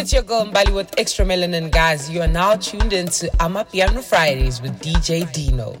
It's your girl Mbali with Extra Melanin, guys. You are now tuned into Amapiano Fridays with DJ Dino.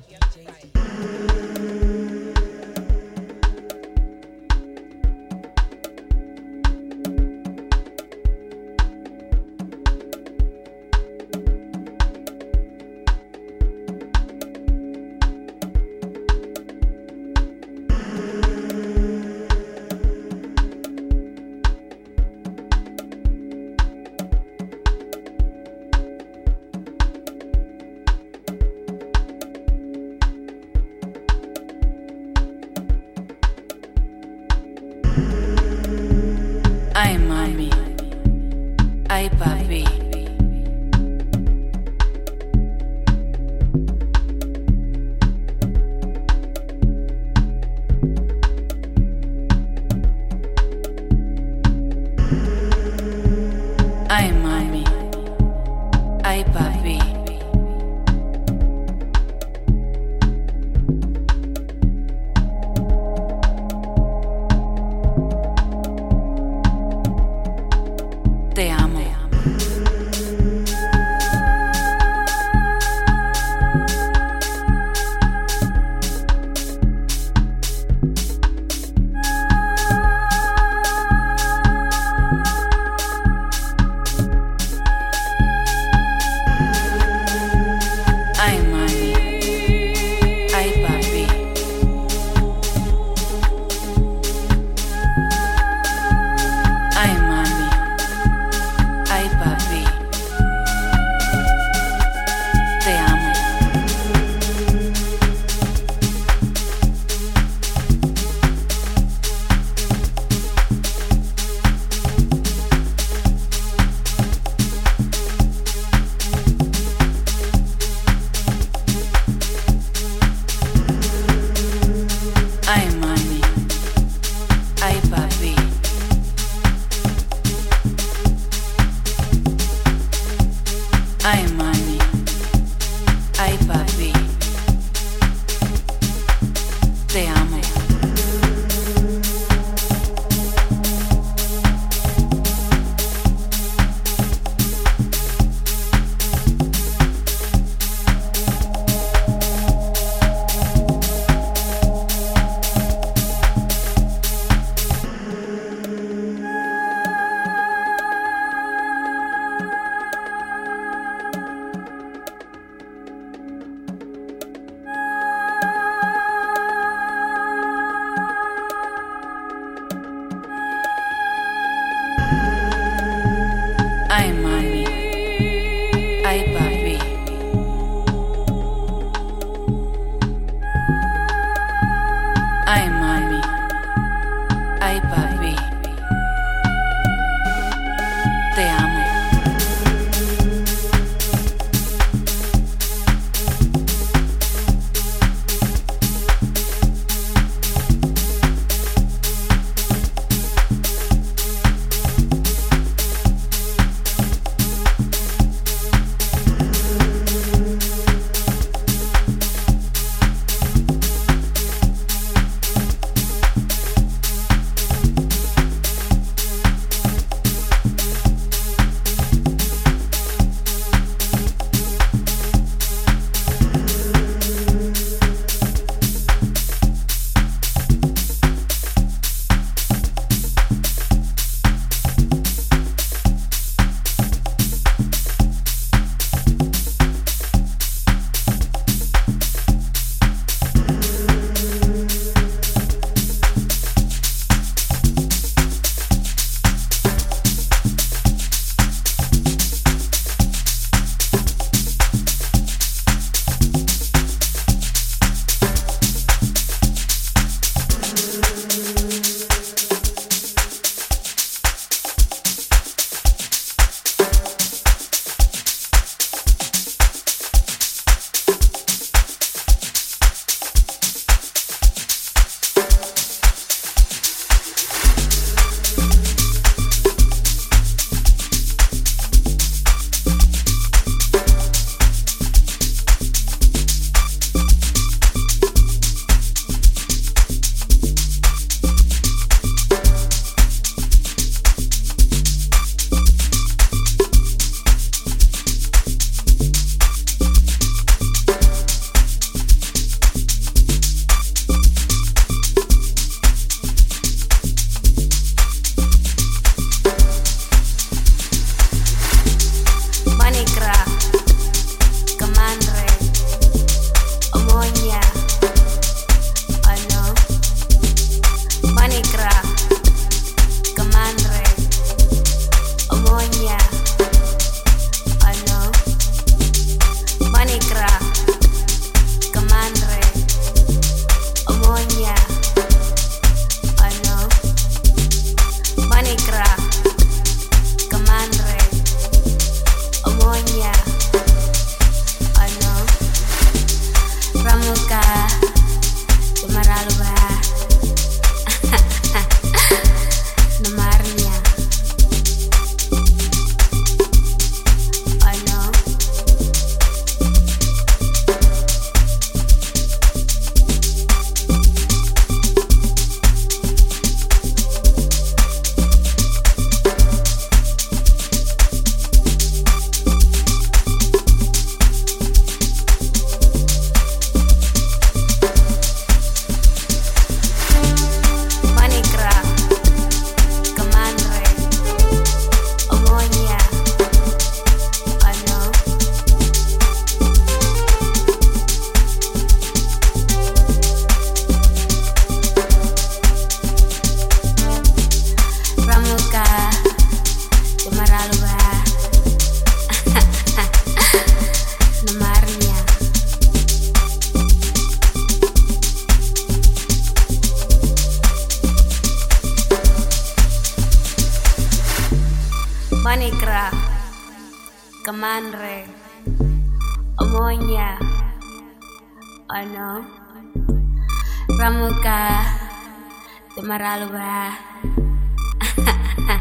Temaralba,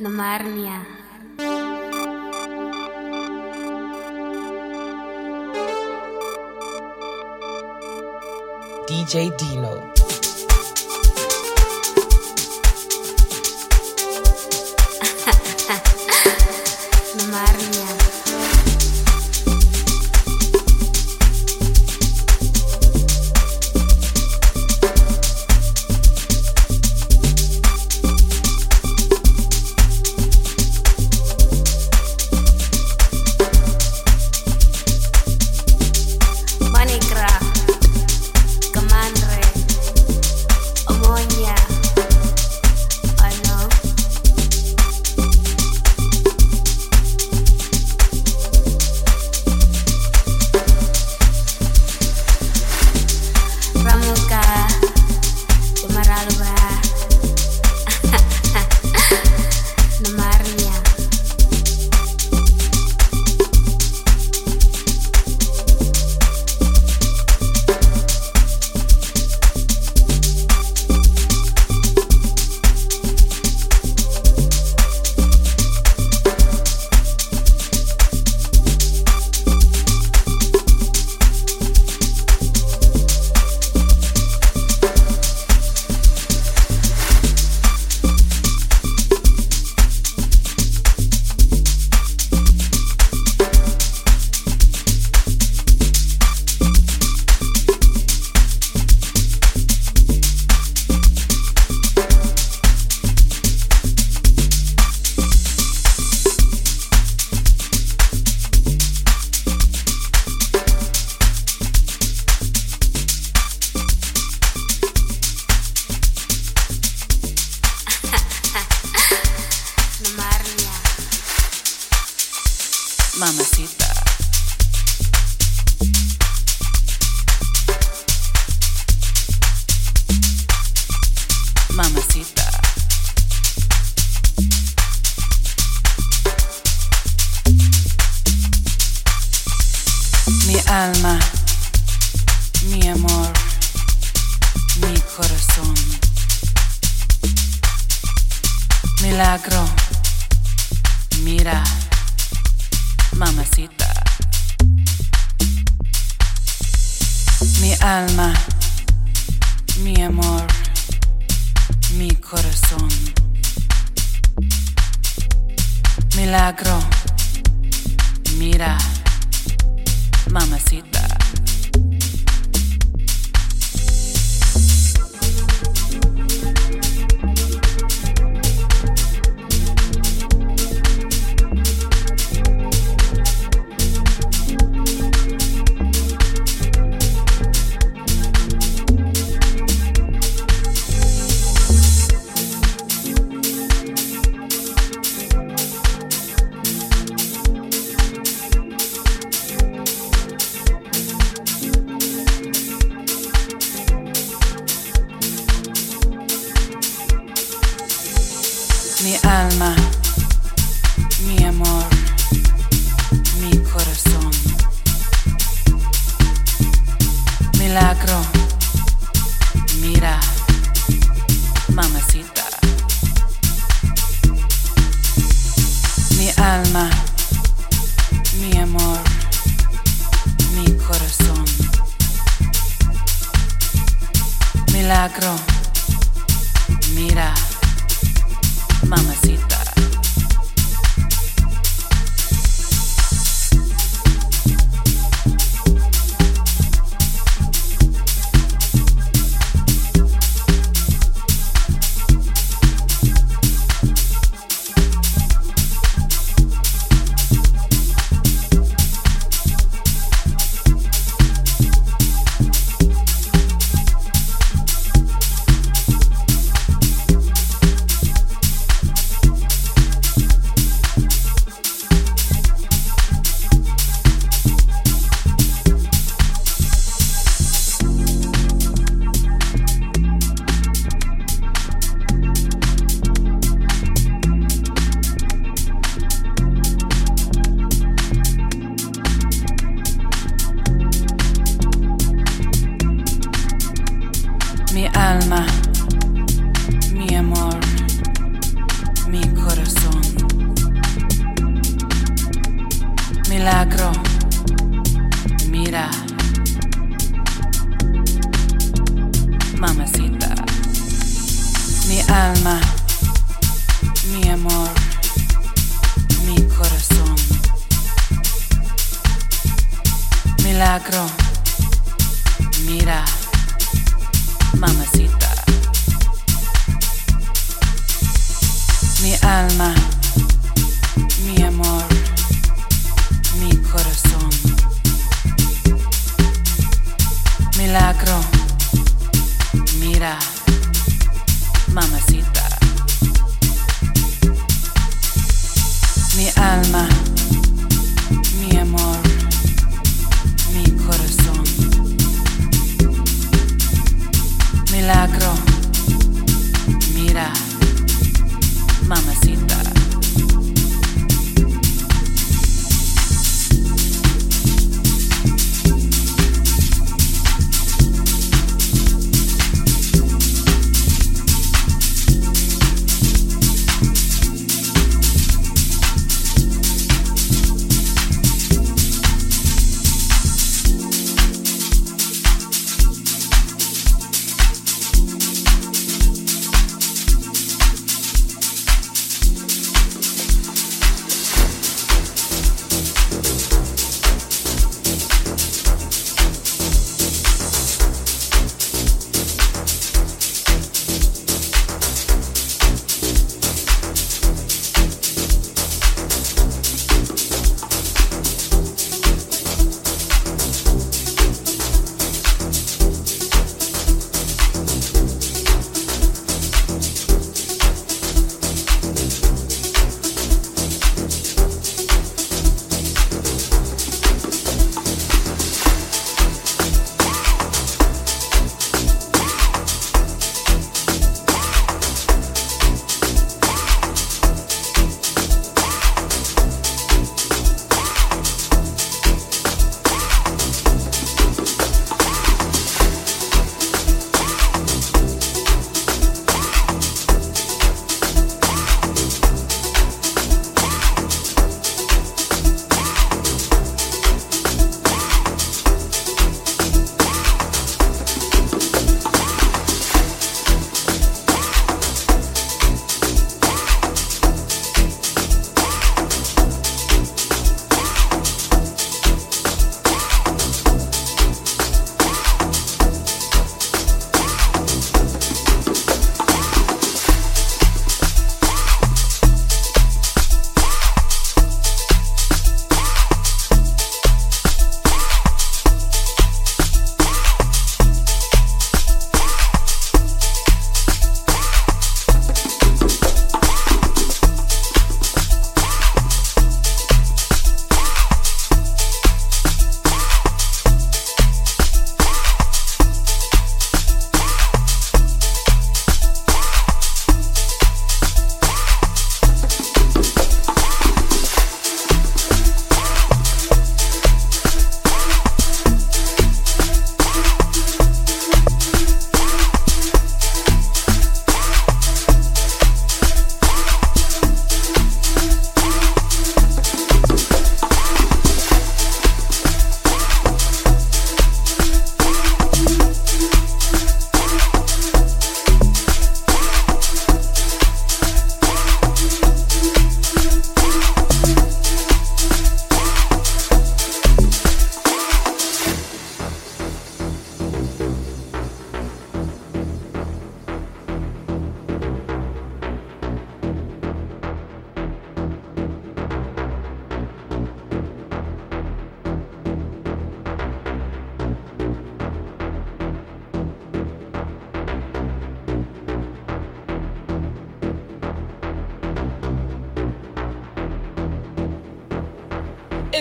Namarnia. DJ Dino.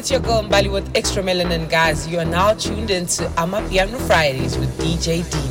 It's your girl Mbali with Extra Melanin, guys. You are now tuned into Amapiano Fridays with DJ Demo.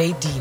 DJ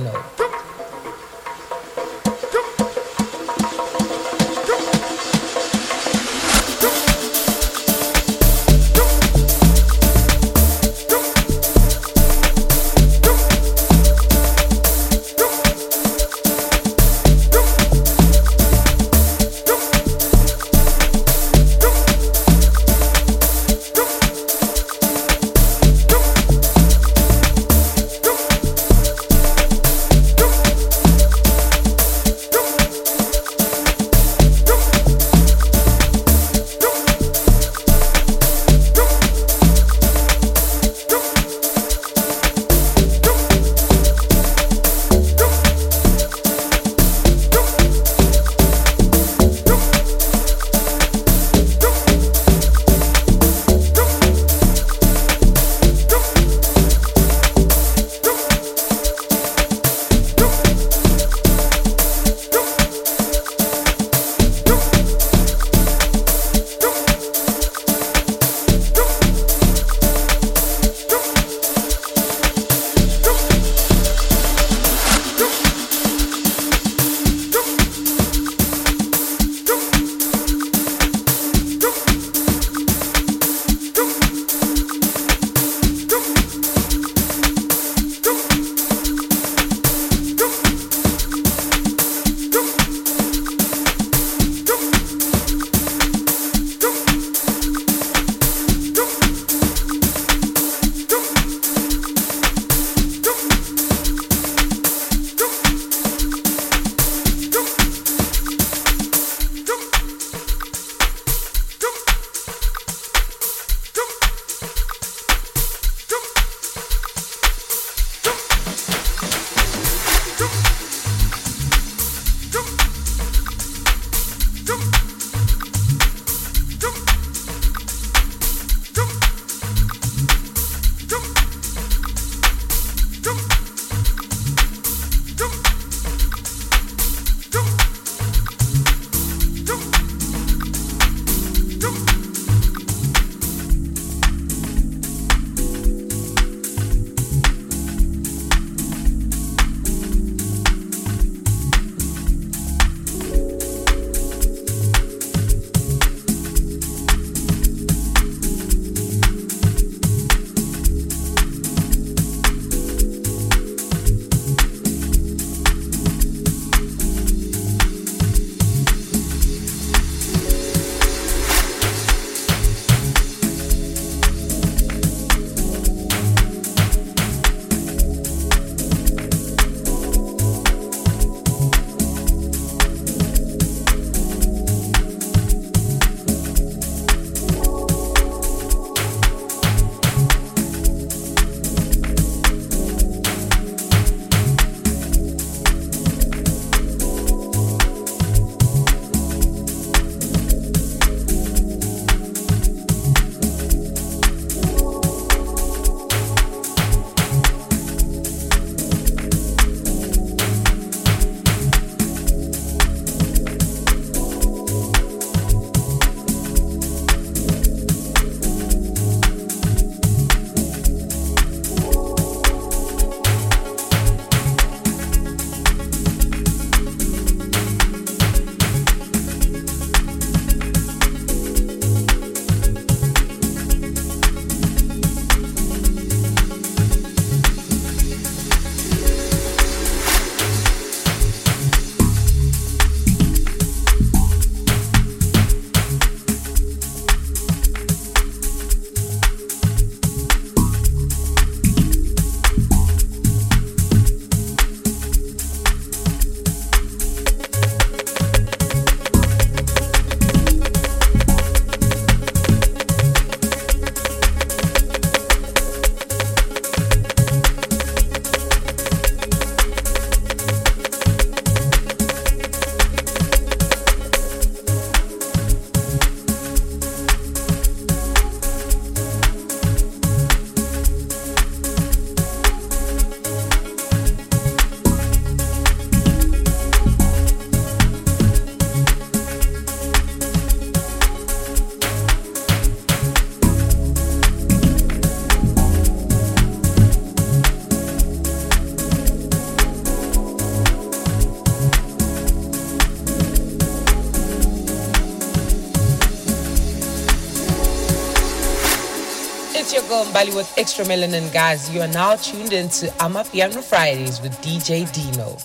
Your Mbali with Extra Melanin, guys. You are now tuned into Amapiano Fridays with DJ Dino.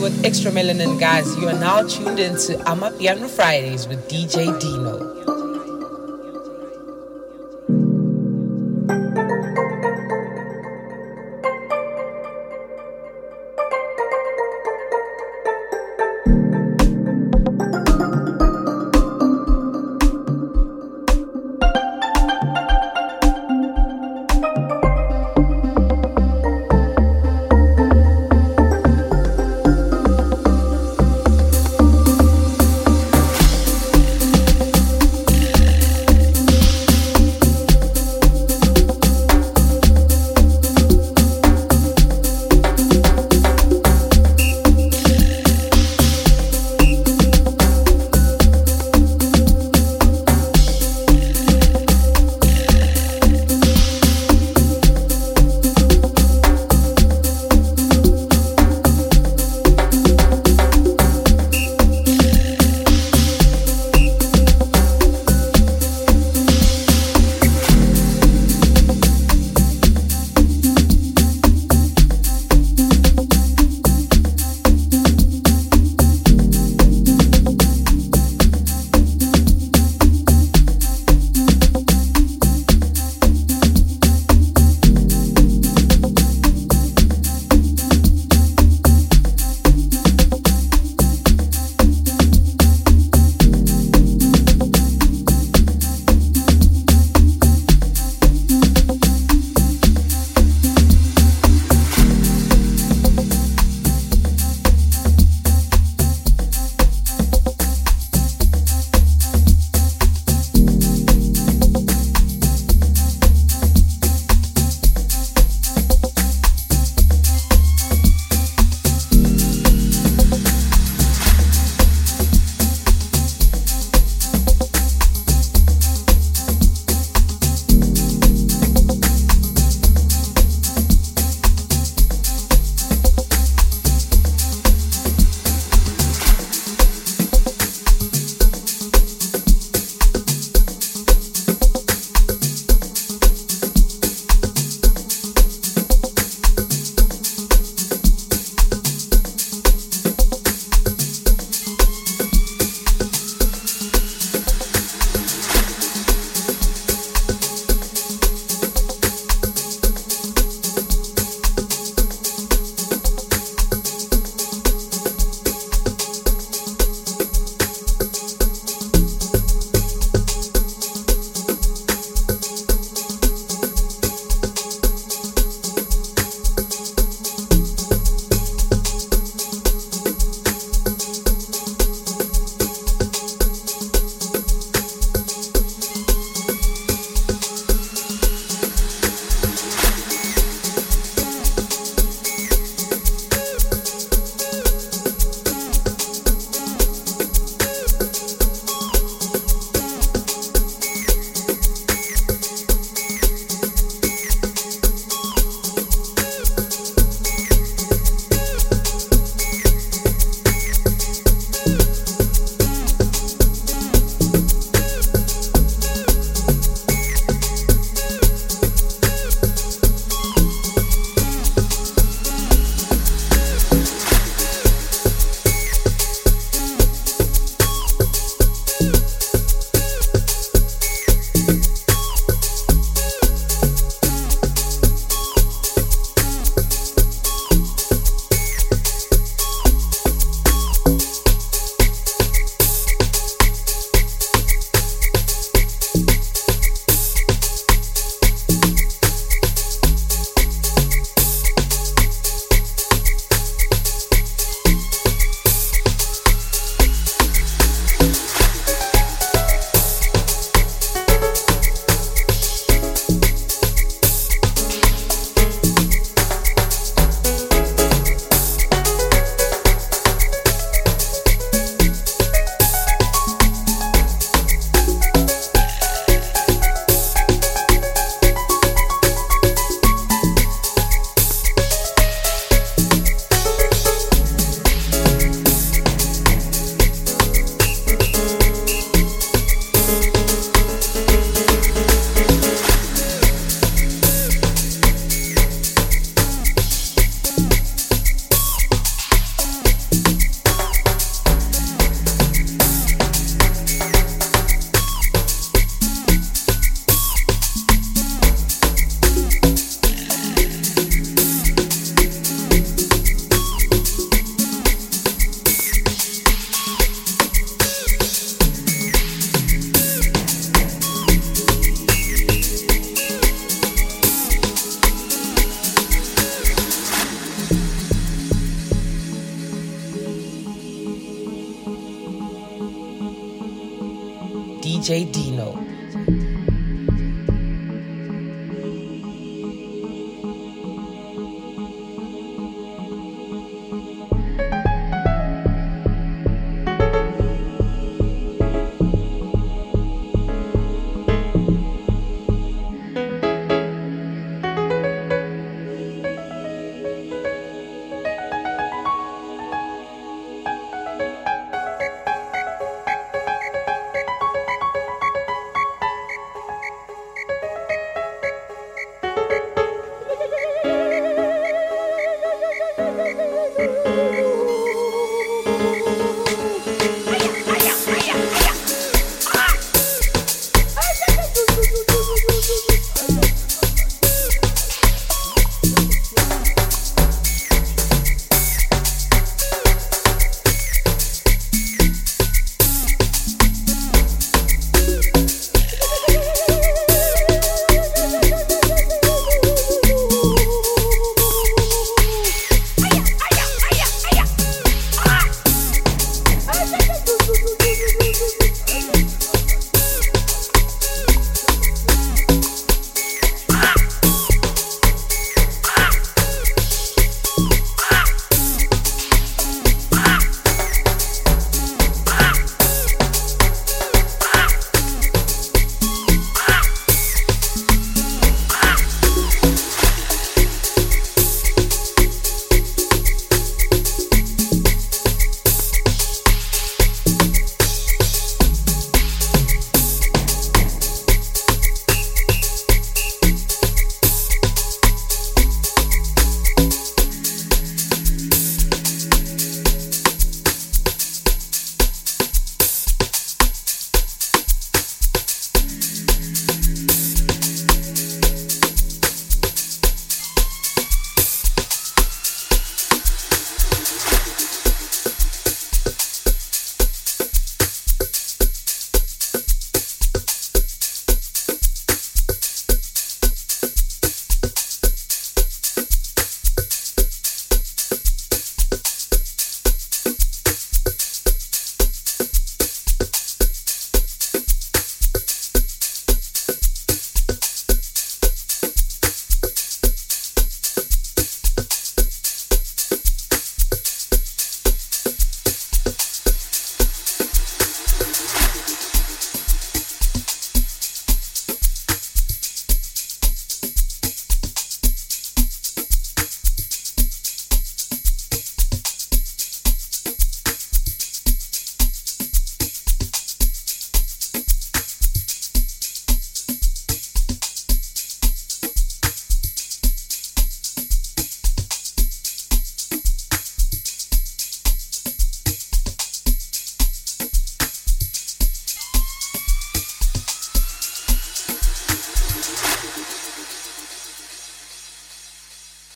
With Extra Melanin, guys. You are now tuned into Amapiano Fridays with DJ Dino.